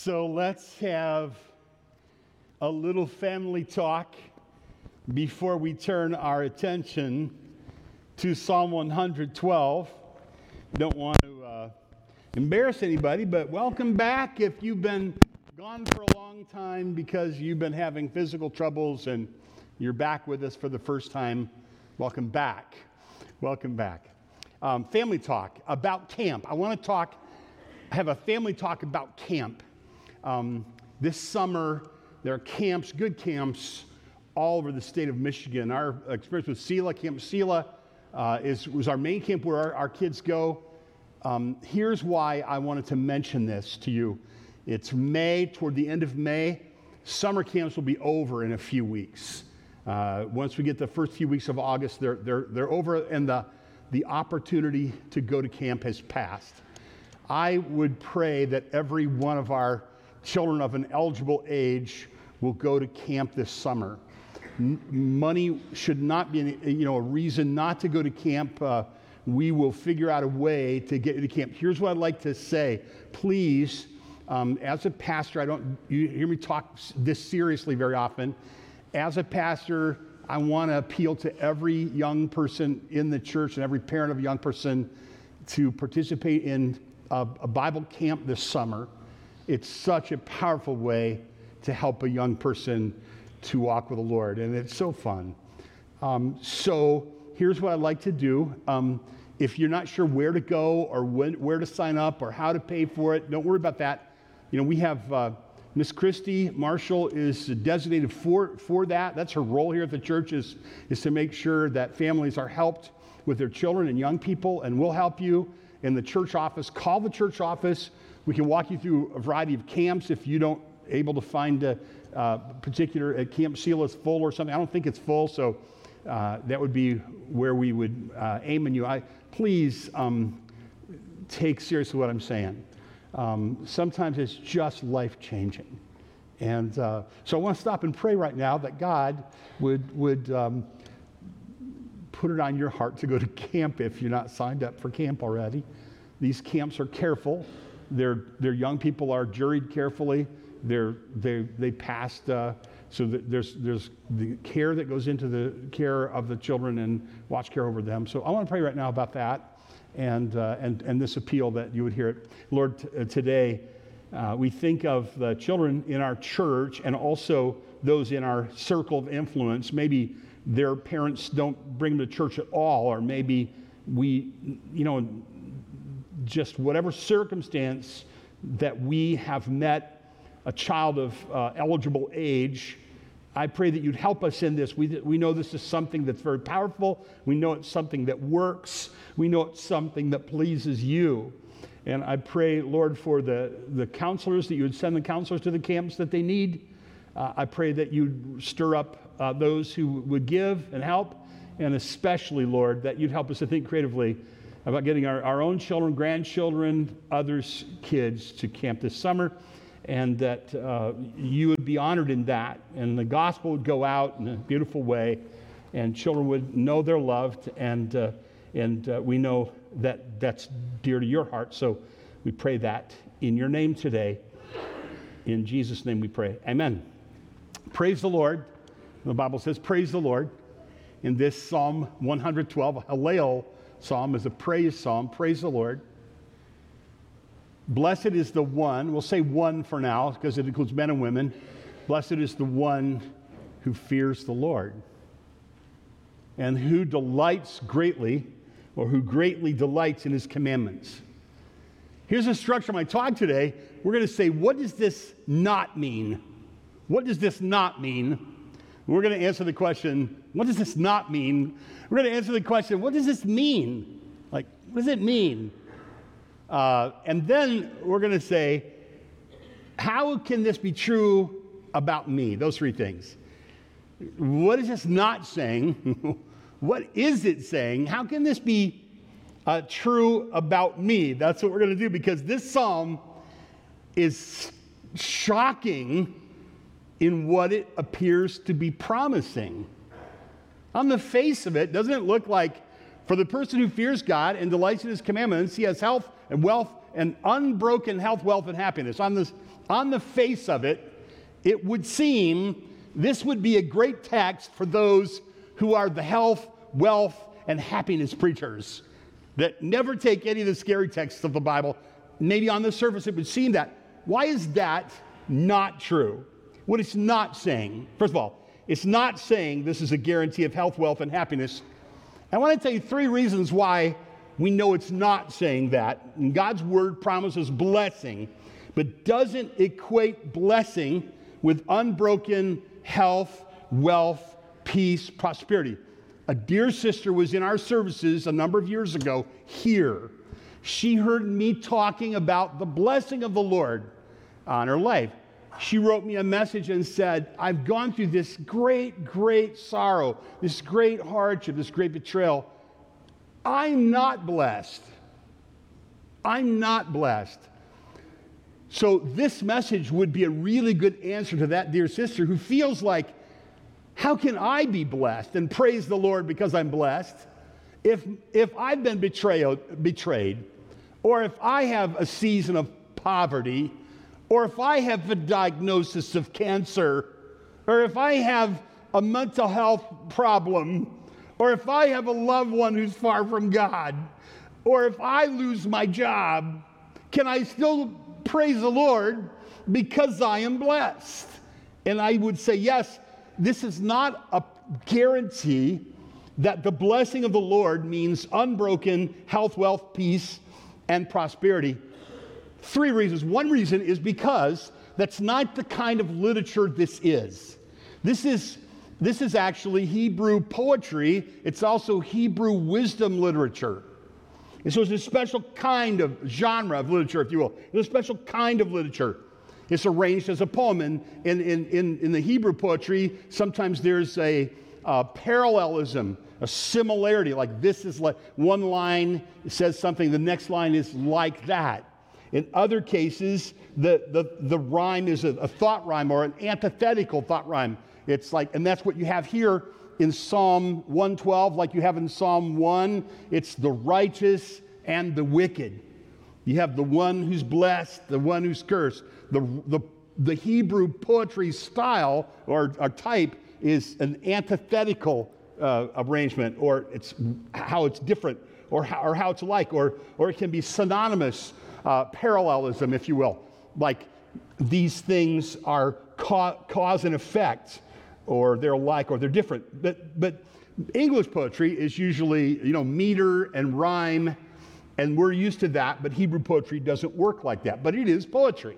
So let's have a little family talk before we turn our attention to Psalm 112. Don't want to uh, embarrass anybody, but welcome back if you've been gone for a long time because you've been having physical troubles and you're back with us for the first time. Welcome back. Welcome back. Um, family talk about camp. I want to talk, have a family talk about camp. Um, this summer, there are camps, good camps, all over the state of Michigan. Our experience with Sela, Camp Sela, uh, is, was our main camp where our, our kids go. Um, here's why I wanted to mention this to you. It's May, toward the end of May. Summer camps will be over in a few weeks. Uh, once we get the first few weeks of August, they're, they're, they're over, and the, the opportunity to go to camp has passed. I would pray that every one of our children of an eligible age will go to camp this summer. Money should not be you know, a reason not to go to camp. Uh, we will figure out a way to get you to camp. Here's what I'd like to say. Please, um, as a pastor, I don't you hear me talk this seriously very often. As a pastor, I want to appeal to every young person in the church and every parent of a young person to participate in a, a Bible camp this summer. It's such a powerful way to help a young person to walk with the Lord, and it's so fun. Um, so here's what I'd like to do. Um, if you're not sure where to go or when, where to sign up or how to pay for it, don't worry about that. You know, we have uh, Miss Christy Marshall is designated for, for that. That's her role here at the church is, is to make sure that families are helped with their children and young people, and we'll help you in the church office. Call the church office. We can walk you through a variety of camps if you don't able to find a, uh, particular at Camp is full or something. I don't think it's full, so uh, that would be where we would uh, aim in you. I, please um, take seriously what I'm saying. Um, sometimes it's just life changing. And uh, so I want to stop and pray right now that God would, would um, put it on your heart to go to camp if you're not signed up for camp already. These camps are careful. Their, their young people are juried carefully. They're, they, they passed, uh, so there's, there's the care that goes into the care of the children and watch care over them. So I want to pray right now about that and, uh, and, and this appeal that you would hear it. Lord, t- uh, today uh, we think of the children in our church and also those in our circle of influence. Maybe their parents don't bring them to church at all, or maybe we, you know, just whatever circumstance that we have met a child of uh, eligible age, I pray that you'd help us in this. We, we know this is something that's very powerful. We know it's something that works. We know it's something that pleases you. And I pray, Lord, for the, the counselors, that you would send the counselors to the camps that they need. Uh, I pray that you'd stir up uh, those who would give and help. And especially, Lord, that you'd help us to think creatively about getting our, our own children, grandchildren, others' kids to camp this summer, and that uh, you would be honored in that, and the gospel would go out in a beautiful way, and children would know they're loved, and, uh, and uh, we know that that's dear to your heart. So we pray that in your name today. In Jesus' name we pray. Amen. Praise the Lord. The Bible says, Praise the Lord. In this Psalm 112, Hallel psalm is a praise psalm. Praise the Lord. Blessed is the one, we'll say one for now because it includes men and women. Blessed is the one who fears the Lord and who delights greatly, or who greatly delights in his commandments. Here's the structure of my talk today. We're going to say, what does this not mean? What does this not mean? We're going to answer the question, what does this not mean? We're going to answer the question, what does this mean? Like, what does it mean? Uh, and then we're going to say, how can this be true about me? Those three things. What is this not saying? what is it saying? How can this be uh, true about me? That's what we're going to do because this psalm is shocking in what it appears to be promising. On the face of it, doesn't it look like For the person who fears God and delights in his commandments, he has health and wealth and unbroken health, wealth, and happiness. On, this, on the face of it, it would seem this would be a great text for those who are the health, wealth, and happiness preachers that never take any of the scary texts of the Bible. Maybe on the surface it would seem that. Why is that not true? What it's not saying, first of all, it's not saying this is a guarantee of health, wealth, and happiness. I want to tell you three reasons why we know it's not saying that. And God's word promises blessing, but doesn't equate blessing with unbroken health, wealth, peace, prosperity. A dear sister was in our services a number of years ago here. She heard me talking about the blessing of the Lord on her life. She wrote me a message and said, I've gone through this great, great sorrow, this great hardship, this great betrayal. I'm not blessed. I'm not blessed. So, this message would be a really good answer to that dear sister who feels like, how can I be blessed and praise the Lord because I'm blessed? If, if I've been betrayed, betrayed, or if I have a season of poverty, or if I have a diagnosis of cancer, or if I have a mental health problem, or if I have a loved one who's far from God, or if I lose my job, can I still praise the Lord because I am blessed? And I would say, yes, this is not a guarantee that the blessing of the Lord means unbroken health, wealth, peace, and prosperity. Three reasons. One reason is because that's not the kind of literature this is. This is this is actually Hebrew poetry. It's also Hebrew wisdom literature. And so it's a special kind of genre of literature, if you will. It's a special kind of literature. It's arranged as a poem. And in, in, in, in the Hebrew poetry, sometimes there's a, a parallelism, a similarity. Like this is like one line says something, the next line is like that. In other cases, the, the, the rhyme is a, a thought rhyme or an antithetical thought rhyme. It's like, and that's what you have here in Psalm 112, like you have in Psalm 1. It's the righteous and the wicked. You have the one who's blessed, the one who's cursed. The, the, the Hebrew poetry style or, or type is an antithetical uh, arrangement, or it's how it's different, or how, or how it's like, or, or it can be synonymous uh, parallelism, if you will. Like these things are ca- cause and effect or they're alike or they're different. But, but English poetry is usually, you know, meter and rhyme, and we're used to that, but Hebrew poetry doesn't work like that. But it is poetry.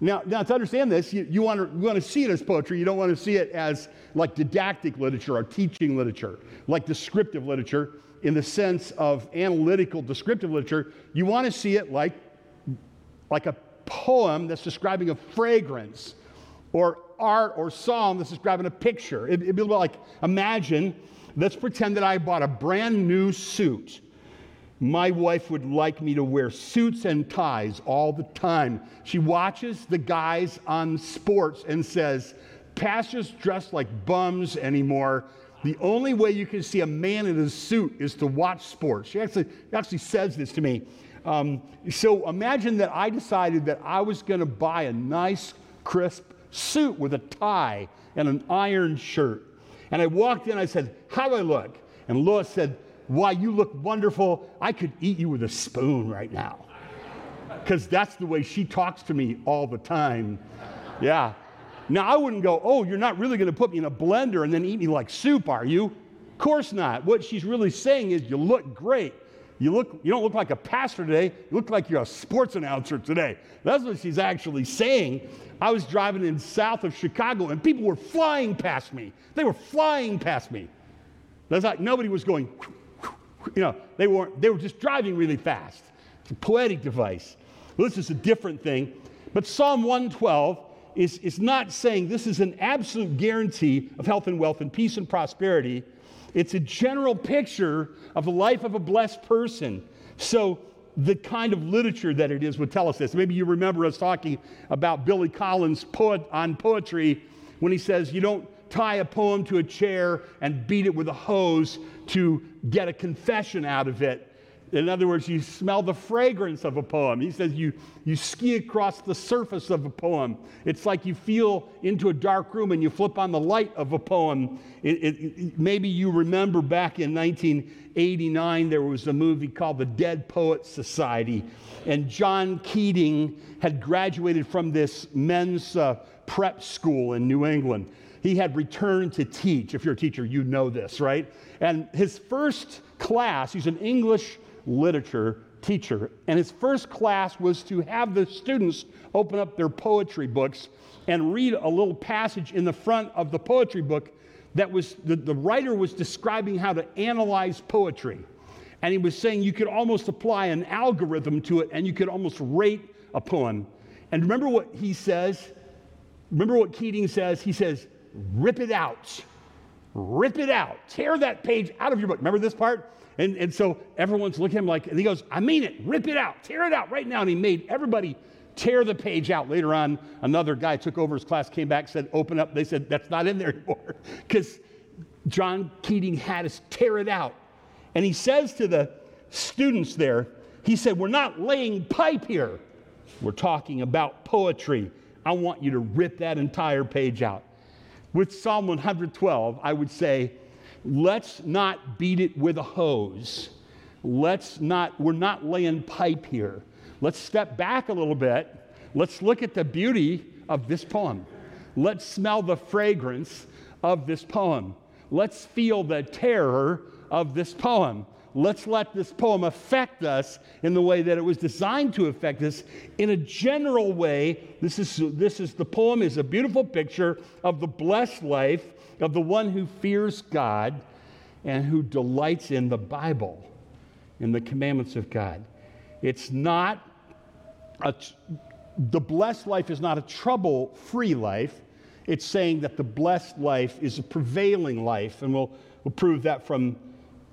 Now, now to understand this, you, you, want to, you want to see it as poetry. You don't want to see it as like didactic literature or teaching literature, like descriptive literature in the sense of analytical descriptive literature. You want to see it like, like a poem that's describing a fragrance or art or song that's describing a picture. It, would be like imagine, let's pretend that I bought a brand new suit. My wife would like me to wear suits and ties all the time. She watches the guys on sports and says, Pastors dress like bums anymore. The only way you can see a man in a suit is to watch sports. She actually, actually says this to me. Um, so imagine that I decided that I was going to buy a nice, crisp suit with a tie and an iron shirt. And I walked in, I said, How do I look? And Lois said, Why, you look wonderful. I could eat you with a spoon right now. Because that's the way she talks to me all the time. Yeah. Now, I wouldn't go, Oh, you're not really going to put me in a blender and then eat me like soup, are you? Of course not. What she's really saying is, You look great. You, look, you don't look like a pastor today. You look like you're a sports announcer today. That's what she's actually saying. I was driving in south of Chicago and people were flying past me. They were flying past me. That's like nobody was going, you know, they weren't, they were just driving really fast. It's a poetic device. Well, this is a different thing. But Psalm 112 is, is not saying this is an absolute guarantee of health and wealth and peace and prosperity. It's a general picture of the life of a blessed person. So the kind of literature that it is would tell us this. Maybe you remember us talking about Billy Collins' poet on poetry when he says, You don't tie a poem to a chair and beat it with a hose to get a confession out of it. In other words, you smell the fragrance of a poem. He says you, you ski across the surface of a poem. It's like you feel into a dark room and you flip on the light of a poem. It, it, it, maybe you remember back in 1989, there was a movie called The Dead Poets Society. And John Keating had graduated from this men's uh, prep school in New England. He had returned to teach. If you're a teacher, you know this, right? And his first class, he's an English literature teacher. And his first class was to have the students open up their poetry books and read a little passage in the front of the poetry book that was the, the writer was describing how to analyze poetry. And he was saying you could almost apply an algorithm to it and you could almost rate a poem. And remember what he says? Remember what Keating says? He says, rip it out. Rip it out. Tear that page out of your book. Remember this part? And, and so everyone's looking at him like, and he goes, I mean it, rip it out, tear it out right now. And he made everybody tear the page out. Later on, another guy took over his class, came back, said, open up. They said, that's not in there anymore. Because John Keating had us tear it out. And he says to the students there, he said, We're not laying pipe here. We're talking about poetry. I want you to rip that entire page out. With Psalm 112, I would say, let's not beat it with a hose. Let's not, we're not laying pipe here. Let's step back a little bit. Let's look at the beauty of this poem. Let's smell the fragrance of this poem. Let's feel the terror of this poem. Let's let this poem affect us in the way that it was designed to affect us. In a general way, this is, this is the poem is a beautiful picture of the blessed life of the one who fears God and who delights in the Bible, in the commandments of God. It's not a, the blessed life is not a trouble free life. It's saying that the blessed life is a prevailing life, and we'll, we'll prove that from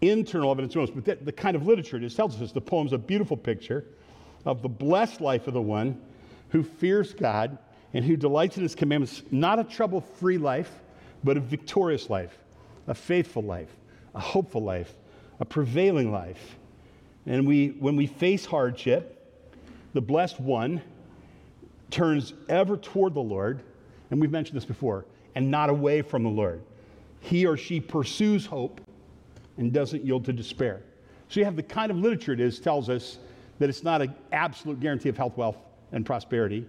internal evidence most. But the kind of literature it is tells us the poem's a beautiful picture of the blessed life of the one who fears God and who delights in his commandments, not a trouble free life, but a victorious life, a faithful life, a hopeful life, a prevailing life. And we, when we face hardship, the blessed one turns ever toward the Lord, and we've mentioned this before, and not away from the Lord. He or she pursues hope and doesn't yield to despair. So you have the kind of literature it is tells us that it's not an absolute guarantee of health, wealth, and prosperity.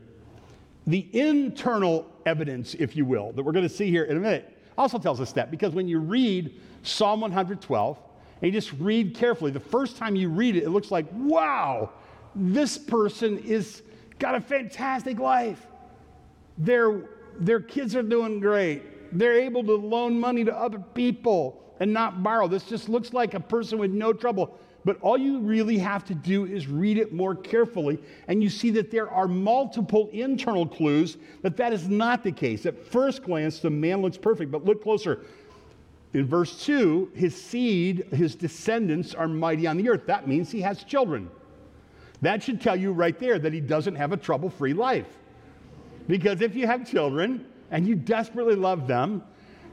The internal evidence, if you will, that we're going to see here in a minute also tells us that because when you read Psalm 112 and you just read carefully, the first time you read it, it looks like, wow, this person is got a fantastic life. Their, their kids are doing great. They're able to loan money to other people and not borrow. This just looks like a person with no trouble. But all you really have to do is read it more carefully, and you see that there are multiple internal clues that that is not the case. At first glance, the man looks perfect, but look closer. In verse 2, his seed, his descendants are mighty on the earth. That means he has children. That should tell you right there that he doesn't have a trouble free life. Because if you have children and you desperately love them,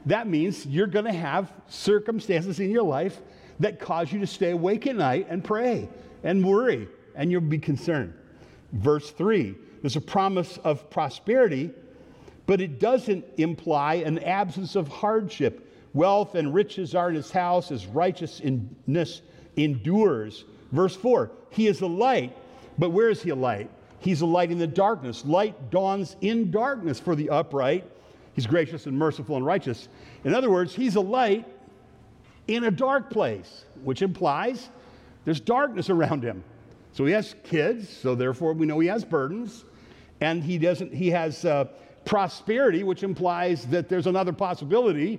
that means you're going to have circumstances in your life that cause you to stay awake at night and pray and worry, and you'll be concerned. Verse 3 there's a promise of prosperity, but it doesn't imply an absence of hardship. Wealth and riches are in his house, his righteousness endures. Verse 4 He is a light, but where is he a light? He's a light in the darkness. Light dawns in darkness for the upright. He's gracious and merciful and righteous. In other words, he's a light in a dark place, which implies there's darkness around him. So he has kids, so therefore we know he has burdens, and he doesn't. He has uh, prosperity, which implies that there's another possibility,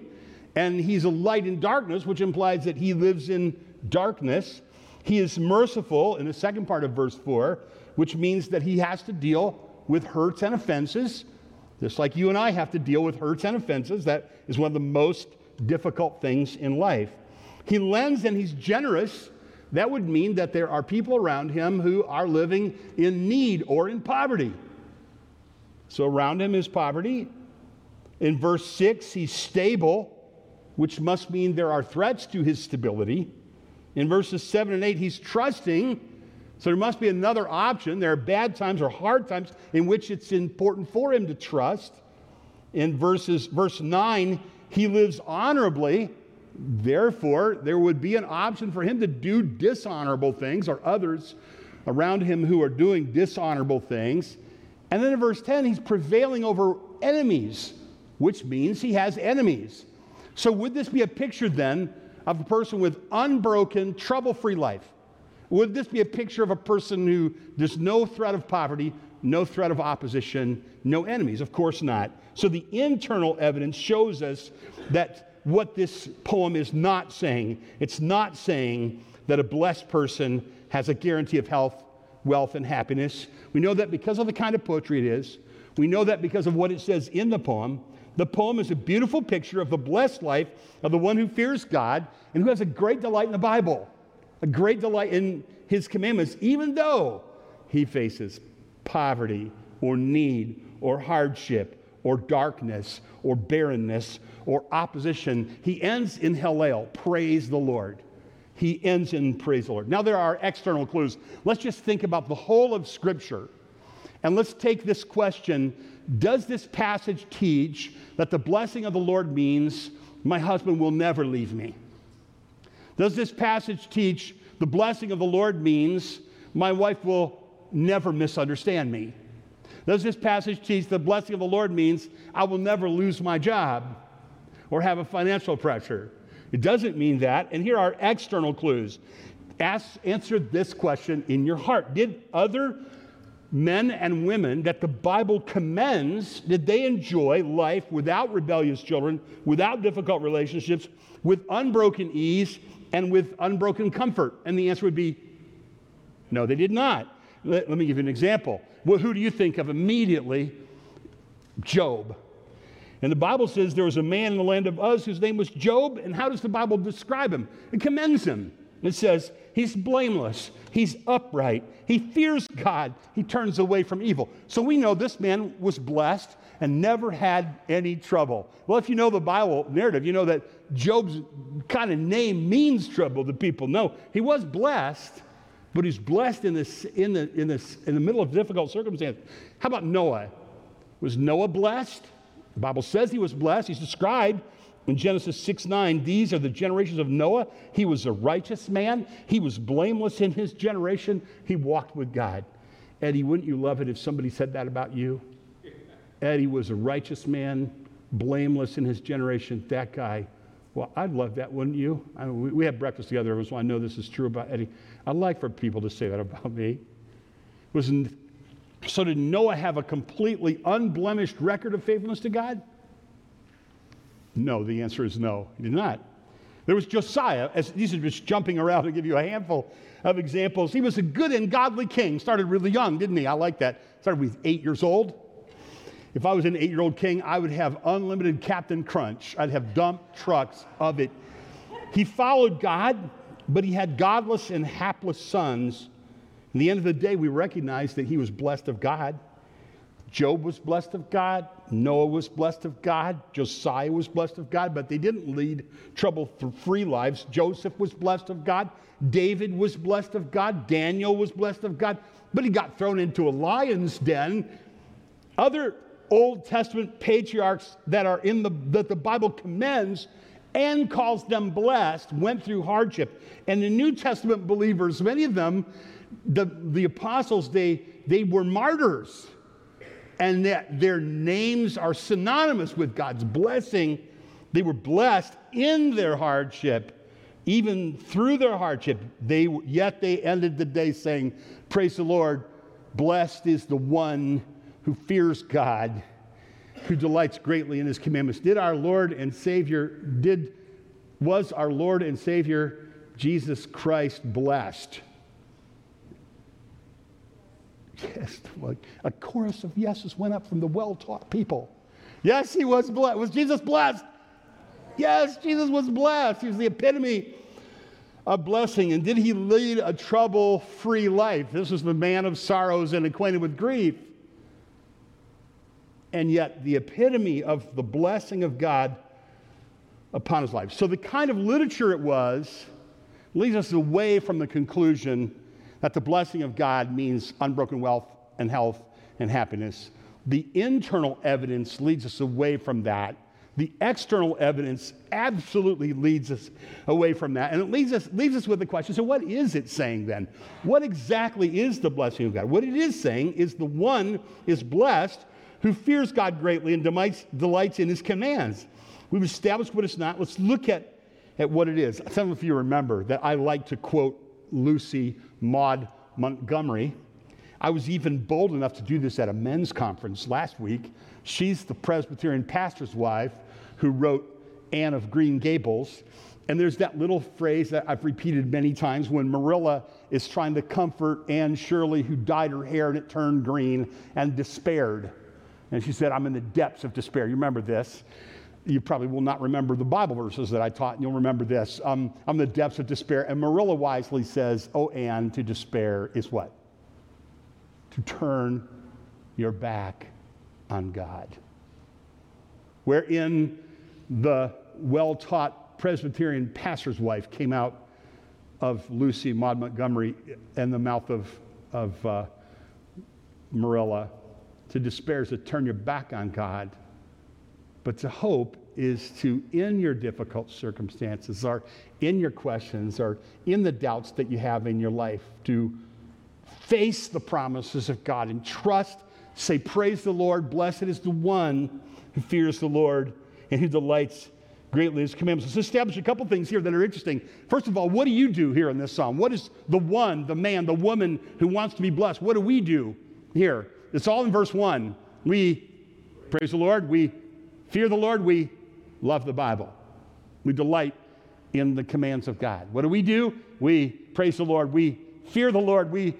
and he's a light in darkness, which implies that he lives in darkness. He is merciful in the second part of verse four, which means that he has to deal with hurts and offenses, just like you and I have to deal with hurts and offenses. That is one of the most difficult things in life. He lends and he's generous. That would mean that there are people around him who are living in need or in poverty. So around him is poverty. In verse 6, he's stable, which must mean there are threats to his stability. In verses 7 and 8, he's trusting, so there must be another option. There are bad times or hard times in which it's important for him to trust. In verses, verse 9, he lives honorably. Therefore, there would be an option for him to do dishonorable things or others around him who are doing dishonorable things. And then in verse 10, he's prevailing over enemies, which means he has enemies. So, would this be a picture then of a person with unbroken, trouble free life? Would this be a picture of a person who there's no threat of poverty, no threat of opposition, no enemies? Of course not. So, the internal evidence shows us that what this poem is not saying. It's not saying that a blessed person has a guarantee of health, wealth, and happiness. We know that because of the kind of poetry it is. We know that because of what it says in the poem. The poem is a beautiful picture of the blessed life of the one who fears God and who has a great delight in the Bible, a great delight in his commandments, even though he faces poverty or need or hardship or darkness or barrenness or opposition, he ends in Hallel, praise the Lord. He ends in praise the Lord. Now, there are external clues. Let's just think about the whole of Scripture. And let's take this question Does this passage teach that the blessing of the Lord means my husband will never leave me? Does this passage teach the blessing of the Lord means my wife will never misunderstand me? Does this passage teach the blessing of the Lord means I will never lose my job? or have a financial pressure. It doesn't mean that. And here are external clues. Ask, answer this question in your heart. Did other men and women that the Bible commends, did they enjoy life without rebellious children, without difficult relationships, with unbroken ease, and with unbroken comfort? And the answer would be no, they did not. Let, let me give you an example. Well, who do you think of immediately? Job. And the Bible says there was a man in the land of Uz whose name was Job. And how does the Bible describe him? It commends him. It says, He's blameless, he's upright, he fears God, he turns away from evil. So we know this man was blessed and never had any trouble. Well, if you know the Bible narrative, you know that Job's kind of name means trouble to people. No, he was blessed, but he's blessed in, this, in, the, in, this, in the middle of difficult circumstances. How about Noah? Was Noah blessed? The Bible says he was blessed. He's described in Genesis 6 9. These are the generations of Noah. He was a righteous man, he was blameless in his generation. He walked with God. Eddie, wouldn't you love it if somebody said that about you? Eddie was a righteous man, blameless in his generation. That guy, well, I'd love that, wouldn't you? I mean, we, we had breakfast together, so I know this is true about Eddie. I'd like for people to say that about me. Was so, did Noah have a completely unblemished record of faithfulness to God? No, the answer is no, he did not. There was Josiah, as these are just jumping around to give you a handful of examples. He was a good and godly king. Started really young, didn't he? I like that. Started with eight years old. If I was an eight year old king, I would have unlimited Captain Crunch. I'd have dump trucks of it. He followed God, but he had godless and hapless sons in the end of the day, we recognize that he was blessed of God. Job was blessed of God. Noah was blessed of God. Josiah was blessed of God, but they didn't lead trouble free lives. Joseph was blessed of God. David was blessed of God. Daniel was blessed of God, but he got thrown into a lion's den. Other Old Testament patriarchs that are in the that the Bible commends and calls them blessed went through hardship. And the New Testament believers, many of them the, the apostles, they, they were martyrs, and that their names are synonymous with God's blessing. They were blessed in their hardship, even through their hardship. They, yet they ended the day saying, Praise the Lord, blessed is the one who fears God, who delights greatly in his commandments. Did our Lord and Savior, did, was our Lord and Savior Jesus Christ blessed? Yes, a chorus of yeses went up from the well taught people. Yes, he was blessed. Was Jesus blessed? Yes, Jesus was blessed. He was the epitome of blessing. And did he lead a trouble free life? This was the man of sorrows and acquainted with grief. And yet the epitome of the blessing of God upon his life. So, the kind of literature it was leads us away from the conclusion that the blessing of God means unbroken wealth and health and happiness. The internal evidence leads us away from that. The external evidence absolutely leads us away from that. And it leads us, leaves us with the question so, what is it saying then? What exactly is the blessing of God? What it is saying is the one is blessed who fears God greatly and delights, in his commands. We've established what it's not. Let's look at, at what it is. Some of you remember that I like to quote Lucy Maud Montgomery. I was even bold enough to do this at a men's conference last week. She's the Presbyterian pastor's wife who wrote Anne of Green Gables. And there's that little phrase that I've repeated many times when Marilla is trying to comfort Anne Shirley, who dyed her hair and it turned green and despaired. And she said, I'm in the depths of despair. You remember this. You probably will not remember the Bible verses that I taught, and you'll remember this. Um, I'm in the depths of despair. And Marilla wisely says, Oh, Anne, to despair is what? To turn your back on God. Wherein the well taught Presbyterian pastor's wife came out of Lucy Maud Montgomery and the mouth of, of uh, Marilla. To despair is to turn your back on God. But to hope is to, in your difficult circumstances or in your questions or in the doubts that you have in your life, to face the promises of God and trust, say, Praise the Lord, blessed is the one who fears the Lord and who delights greatly in his commandments. Let's establish a couple things here that are interesting. First of all, what do you do here in this psalm? What is the one, the man, the woman who wants to be blessed? What do we do here? It's all in verse 1. We praise the Lord, we fear the Lord, we love the Bible. We delight in the commands of God. What do we do? We praise the Lord, we fear the Lord, we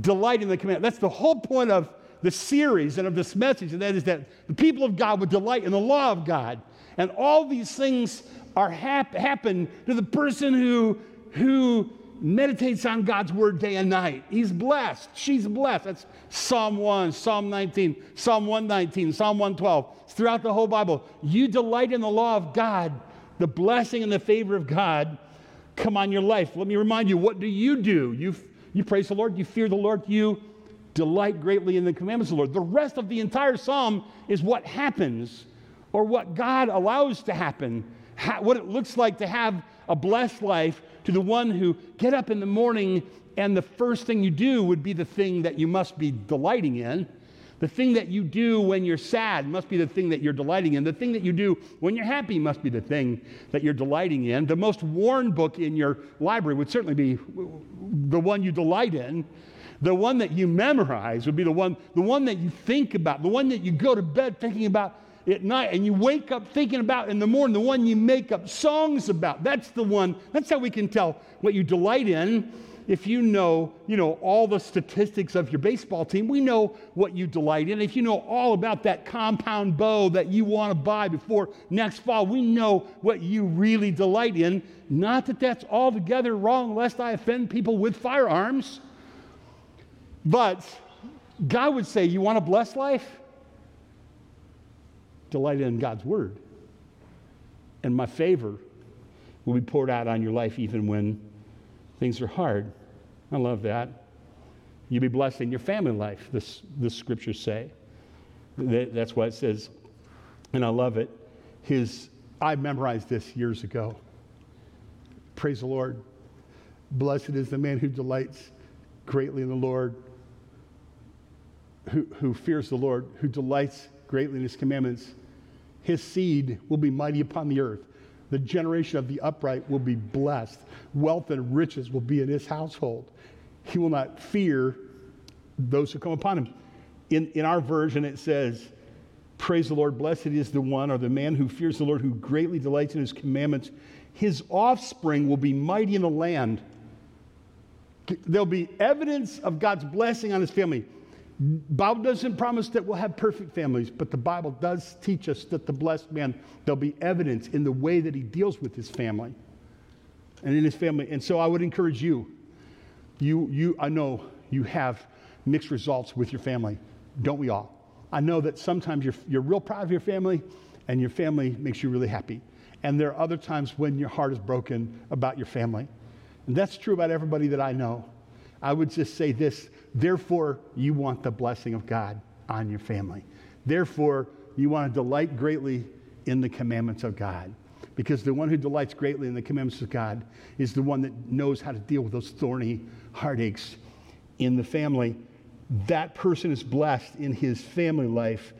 delight in the command. That's the whole point of the series and of this message, and that is that the people of God would delight in the law of God. And all these things are hap- happen to the person who, who meditates on God's word day and night. He's blessed. She's blessed. That's Psalm 1, Psalm 19, Psalm 119, Psalm 112. It's throughout the whole Bible. You delight in the law of God, the blessing and the favor of God come on your life. Let me remind you, what do you do? You, you praise the Lord, you fear the Lord, you delight greatly in the commandments of the Lord. The rest of the entire psalm is what happens or what God allows to happen, what it looks like to have a blessed life to the one who get up in the morning and the first thing you do would be the thing that you must be delighting in. The thing that you do when you're sad must be the thing that you're delighting in. The thing that you do when you're happy must be the thing that you're delighting in. The most worn book in your library would certainly be the one you delight in. The one that you memorize would be the one, the one that you think about, the one that you go to bed thinking about at night and you wake up thinking about in the morning, the one you make up songs about. That's the one, that's how we can tell what you delight in. If you know, you know, all the statistics of your baseball team, we know what you delight in. If you know all about that compound bow that you want to buy before next fall, we know what you really delight in. Not that that's altogether wrong, lest I offend people with firearms. But God would say, You want a blessed life? Delight in God's word. And my favor will be poured out on your life even when things are hard. I love that. You'll be blessed in your family life, this, this scriptures say. That, that's what it says. And I love it. His, I memorized this years ago. Praise the Lord. Blessed is the man who delights greatly in the Lord who, who fears the Lord, who delights greatly in his commandments, his seed will be mighty upon the earth. The generation of the upright will be blessed. Wealth and riches will be in his household. He will not fear those who come upon him. In, in our version, it says, Praise the Lord, blessed is the one or the man who fears the Lord, who greatly delights in his commandments. His offspring will be mighty in the land. There'll be evidence of God's blessing on his family. Bible doesn't promise that we'll have perfect families, but the Bible does teach us that the blessed man, there'll be evidence in the way that he deals with his family and in his family. And so I would encourage you, you, you I know you have mixed results with your family. Don't we all? I know that sometimes you're, you're real proud of your family and your family makes you really happy. And there are other times when your heart is broken about your family. And that's true about everybody that I know. I would just say this therefore, you want the blessing of God on your family. Therefore, you want to delight greatly in the commandments of God. Because the one who delights greatly in the commandments of God is the one that knows how to deal with those thorny heartaches in the family. That person is blessed in his family life.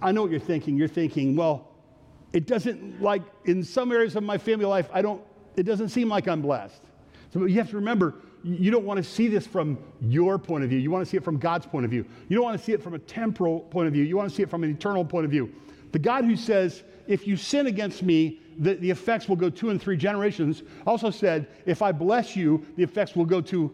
I know what you're thinking. You're thinking, well, it doesn't like in some areas of my family life, I don't, it doesn't seem like I'm blessed. So you have to remember, you don't want to see this from your point of view. You want to see it from God's point of view. You don't want to see it from a temporal point of view. You want to see it from an eternal point of view. The God who says, if you sin against me, the, the effects will go two and three generations, also said, if I bless you, the effects will go to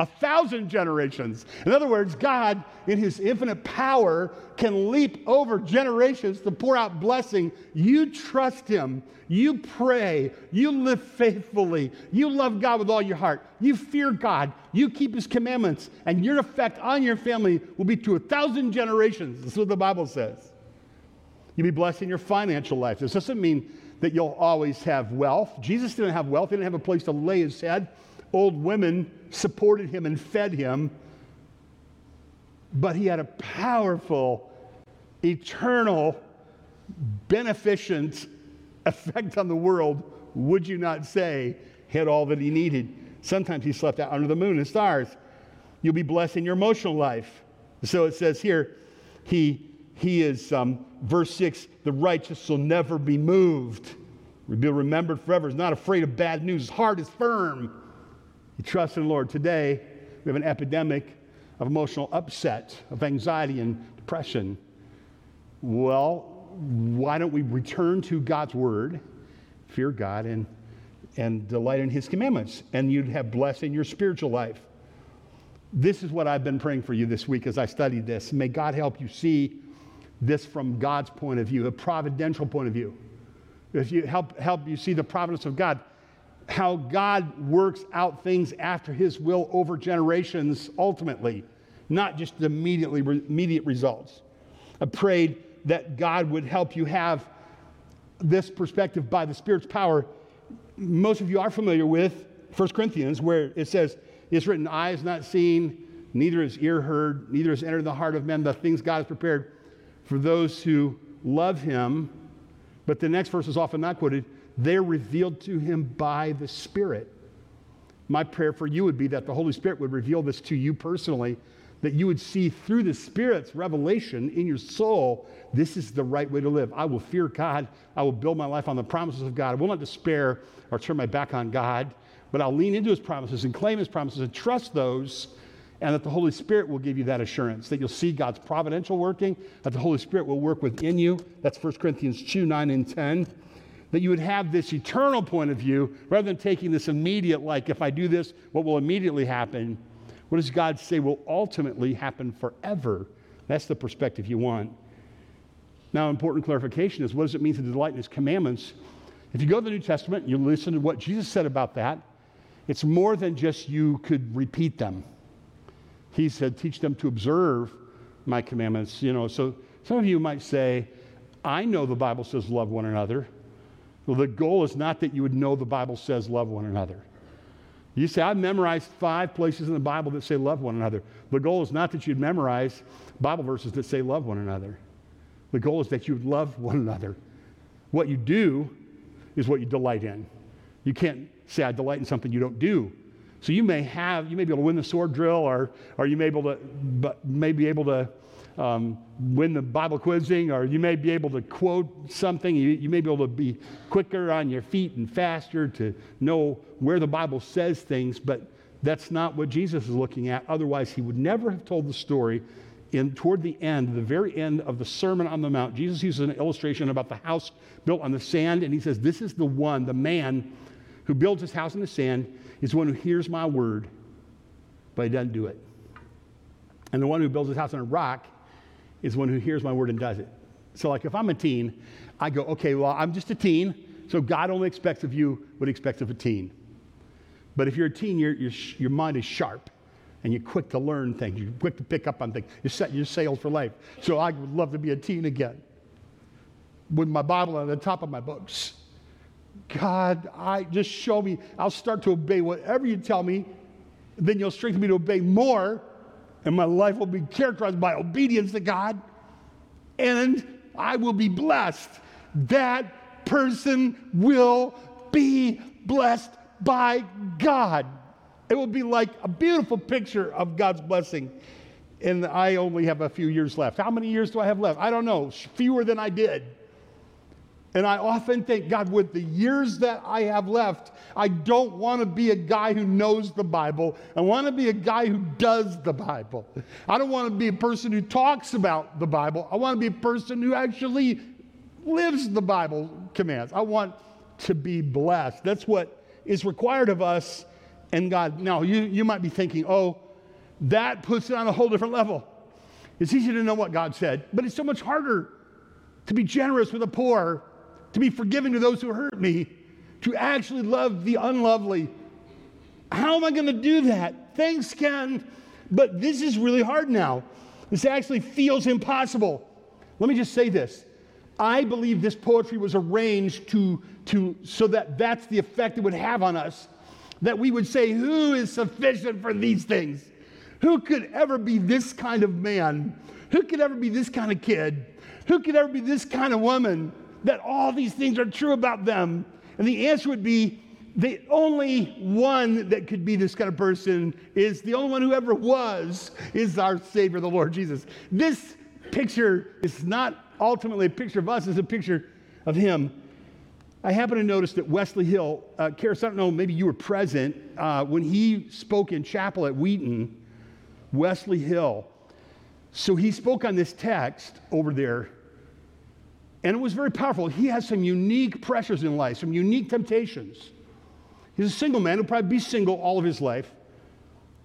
a thousand generations. In other words, God, in his infinite power, can leap over generations to pour out blessing. You trust him. You pray. You live faithfully. You love God with all your heart. You fear God. You keep his commandments. And your effect on your family will be to a thousand generations. That's what the Bible says. You'll be blessed in your financial life. This doesn't mean that you'll always have wealth. Jesus didn't have wealth, he didn't have a place to lay his head. Old women supported him and fed him. But he had a powerful, eternal, beneficent effect on the world, would you not say, He had all that he needed. Sometimes he slept out under the moon and stars. You'll be blessed in your emotional life. So it says here, he he is, um, verse 6, the righteous will never be moved. Be remembered forever. He's not afraid of bad news. His heart is firm. He trusts in the Lord. Today, we have an epidemic of emotional upset, of anxiety and depression. Well, why don't we return to God's word, fear God, and, and delight in his commandments? And you'd have blessing in your spiritual life. This is what I've been praying for you this week as I studied this. May God help you see this from God's point of view, a providential point of view. If you help, help you see the providence of God, how God works out things after his will over generations ultimately, not just immediately immediate results. I prayed that God would help you have this perspective by the Spirit's power. Most of you are familiar with 1 Corinthians, where it says, It's written, eye is not seen, neither is ear heard, neither has entered the heart of men the things God has prepared for those who love him. But the next verse is often not quoted. They're revealed to him by the Spirit. My prayer for you would be that the Holy Spirit would reveal this to you personally, that you would see through the Spirit's revelation in your soul, this is the right way to live. I will fear God. I will build my life on the promises of God. I will not despair or turn my back on God, but I'll lean into his promises and claim his promises and trust those and that the Holy Spirit will give you that assurance that you'll see God's providential working, that the Holy Spirit will work within you. That's 1 Corinthians 2 9 and 10. That you would have this eternal point of view rather than taking this immediate, like, if I do this, what will immediately happen? What does God say will ultimately happen forever? That's the perspective you want. Now, important clarification is what does it mean to delight in His commandments? If you go to the New Testament, and you listen to what Jesus said about that, it's more than just you could repeat them. He said, teach them to observe my commandments. You know, so some of you might say, I know the Bible says love one another. Well, the goal is not that you would know the Bible says love one another. You say, I've memorized five places in the Bible that say love one another. The goal is not that you'd memorize Bible verses that say love one another. The goal is that you love one another. What you do is what you delight in. You can't say, I delight in something you don't do. So you may have, you may be able to win the sword drill, or, or you may, able to, but may be able to um, win the Bible quizzing, or you may be able to quote something. You, you may be able to be quicker on your feet and faster to know where the Bible says things, but that's not what Jesus is looking at. Otherwise, he would never have told the story. In, toward the end, the very end of the Sermon on the Mount, Jesus uses an illustration about the house built on the sand, and he says, This is the one, the man who builds his house in the sand is the one who hears my word, but he doesn't do it. And the one who builds his house on a rock is one who hears my word and does it. So, like, if I'm a teen, I go, okay, well, I'm just a teen, so God only expects of you what he expects of a teen. But if you're a teen, your, your, your mind is sharp. and you're quick to learn things. You're quick to pick up on things. you're set your sails for life. So I would love to be a teen again with my Bible on the top of my books. God, I just show me. I'll start to obey whatever you tell me. Then you'll strengthen me to obey more, and my life will be characterized by obedience to God, and I will be blessed. That person will be blessed by God. It will be like a beautiful picture of God's blessing. And I only have a few years left. How many years do I have left? I don't know, fewer than I did. And I often think, God, with the years that I have left, I don't want to be a guy who knows the Bible. I want to be a guy who does the Bible. I don't want to be a person who talks about the Bible. I want to be a person who actually lives the Bible commands. I want to be blessed. That's what is required of us and God. Now, you, you might be thinking, oh, that puts it on a whole different level. It's easy to know what God said, but it's so much harder to be generous with the poor, to be forgiving to those who hurt me, to actually love the unlovely. How am I going to do that? Thanks, Ken, but this is really hard now. This actually feels impossible. Let me just say this. I believe this poetry was arranged to, to, so that that's the effect it would have on us that we would say, Who is sufficient for these things? Who could ever be this kind of man? Who could ever be this kind of kid? Who could ever be this kind of woman? That all these things are true about them. And the answer would be the only one that could be this kind of person is the only one who ever was, is our Savior, the Lord Jesus. This picture is not ultimately a picture of us, it's a picture of Him. I happen to notice that Wesley Hill, uh, Karis, I don't know, maybe you were present uh, when he spoke in chapel at Wheaton, Wesley Hill. So he spoke on this text over there, and it was very powerful. He has some unique pressures in life, some unique temptations. He's a single man, he'll probably be single all of his life,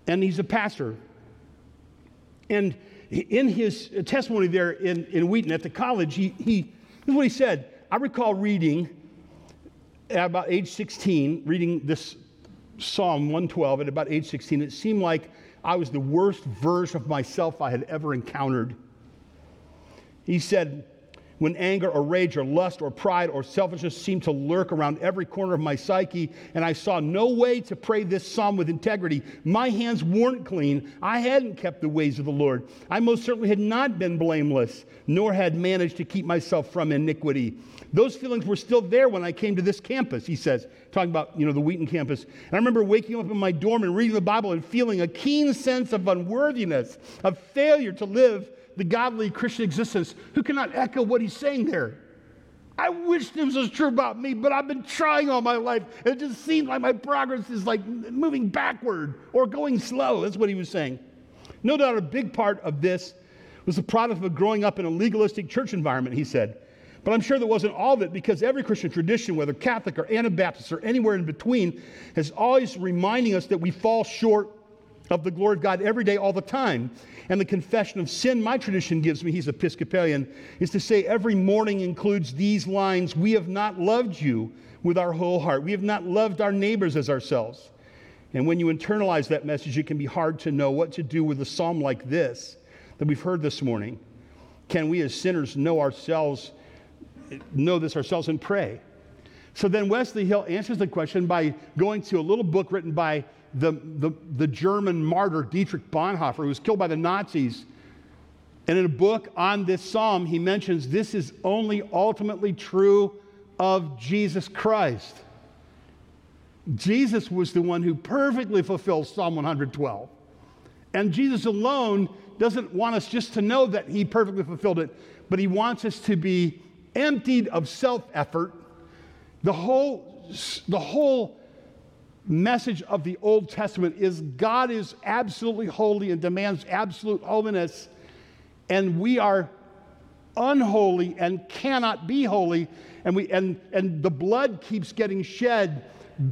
and he's a pastor. And in his testimony there in, in Wheaton at the college, he, he, this is what he said. I recall reading at about age 16, reading this Psalm 112 at about age 16, it seemed like I was the worst version of myself I had ever encountered. He said, when anger or rage or lust or pride or selfishness seemed to lurk around every corner of my psyche, and I saw no way to pray this psalm with integrity. My hands weren't clean. I hadn't kept the ways of the Lord. I most certainly had not been blameless, nor had managed to keep myself from iniquity. Those feelings were still there when I came to this campus, he says, talking about, you know, the Wheaton campus. And I remember waking up in my dorm and reading the Bible and feeling a keen sense of unworthiness, of failure to live the godly Christian existence who cannot echo what he's saying there. I wish this was true about me, but I've been trying all my life. It just seems like my progress is like moving backward or going slow. That's what he was saying. No doubt a big part of this was the product of growing up in a legalistic church environment, he said. But I'm sure that wasn't all of it because every Christian tradition, whether Catholic or Anabaptist or anywhere in between, is always reminding us that we fall short of the glory of God every day, all the time. And the confession of sin my tradition gives me, he's Episcopalian, is to say every morning includes these lines We have not loved you with our whole heart. We have not loved our neighbors as ourselves. And when you internalize that message, it can be hard to know what to do with a psalm like this that we've heard this morning. Can we as sinners know ourselves, know this ourselves, and pray? So then Wesley Hill answers the question by going to a little book written by the, the, the German martyr Dietrich Bonhoeffer, who was killed by the Nazis. And in a book on this psalm, he mentions this is only ultimately true of Jesus Christ. Jesus was the one who perfectly fulfills Psalm 112. And Jesus alone doesn't want us just to know that he perfectly fulfilled it, but he wants us to be emptied of self effort. The whole, the whole message of the Old Testament is God is absolutely holy and demands absolute holiness, and we are unholy and cannot be holy, and, we, and, and the blood keeps getting shed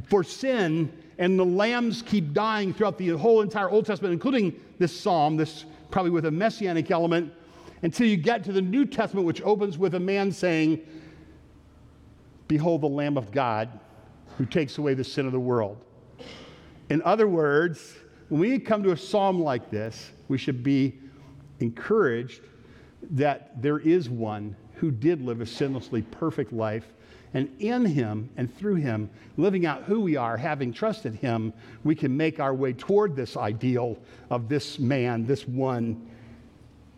for sin, and the lambs keep dying throughout the whole entire Old Testament, including this psalm, this probably with a messianic element, until you get to the New Testament, which opens with a man saying, Behold the Lamb of God who takes away the sin of the world. In other words, when we come to a psalm like this, we should be encouraged that there is one who did live a sinlessly perfect life. And in him and through him, living out who we are, having trusted him, we can make our way toward this ideal of this man, this one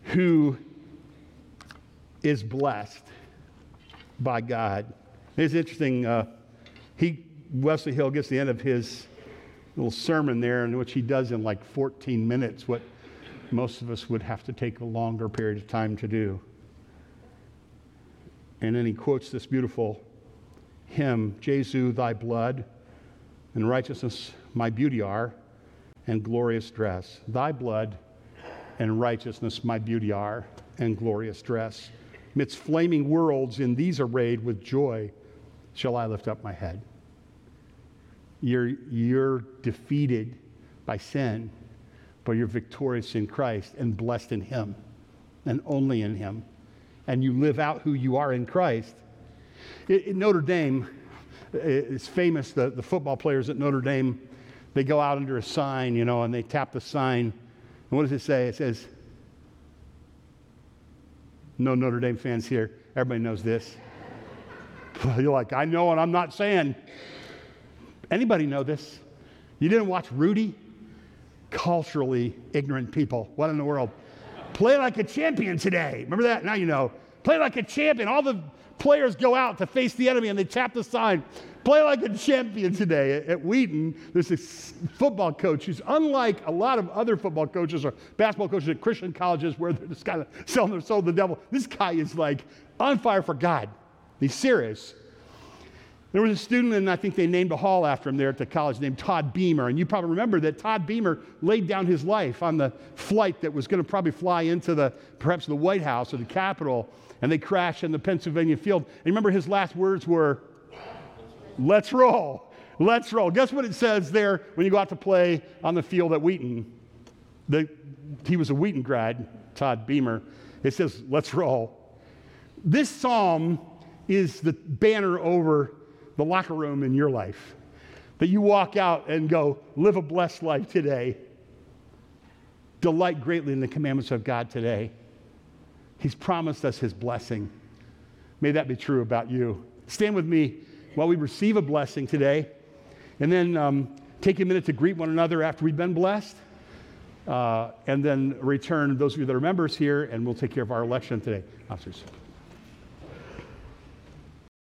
who is blessed by God. It's interesting. Uh, he Wesley Hill gets the end of his little sermon there, in which he does in like 14 minutes what most of us would have to take a longer period of time to do. And then he quotes this beautiful hymn Jesu, thy blood and righteousness my beauty are, and glorious dress. Thy blood and righteousness my beauty are, and glorious dress. Midst flaming worlds, in these arrayed with joy, shall I lift up my head. You're, you're defeated by sin, but you're victorious in Christ and blessed in Him and only in Him. And you live out who you are in Christ. Notre Dame, it's famous, the, the football players at Notre Dame, they go out under a sign, you know, and they tap the sign. And what does it say? It says, no Notre Dame fans here. Everybody knows this. You're like, I know and I'm not saying. Anybody know this? You didn't watch Rudy? Culturally ignorant people. What in the world? Play like a champion today. Remember that? Now you know. Play like a champion. All the players go out to face the enemy and they tap the sign. Play like a champion today. At Wheaton, there's this football coach who's unlike a lot of other football coaches or basketball coaches at Christian colleges where they're just kind of selling their soul to the devil. This guy is like on fire for God. He's serious. There was a student, and I think they named a hall after him there at the college named Todd Beamer. And you probably remember that Todd Beamer laid down his life on the flight that was going to probably fly into the perhaps the White House or the Capitol, and they crashed in the Pennsylvania field. And remember his last words were, Let's roll. Let's roll. Guess what it says there when you go out to play on the field at Wheaton? The, he was a Wheaton grad, Todd Beamer. It says, Let's roll. This psalm is the banner over the locker room in your life. That you walk out and go, Live a blessed life today. Delight greatly in the commandments of God today. He's promised us his blessing. May that be true about you. Stand with me while we receive a blessing today, and then um, take a minute to greet one another after we've been blessed, uh, and then return those of you that are members here, and we'll take care of our election today. Officers.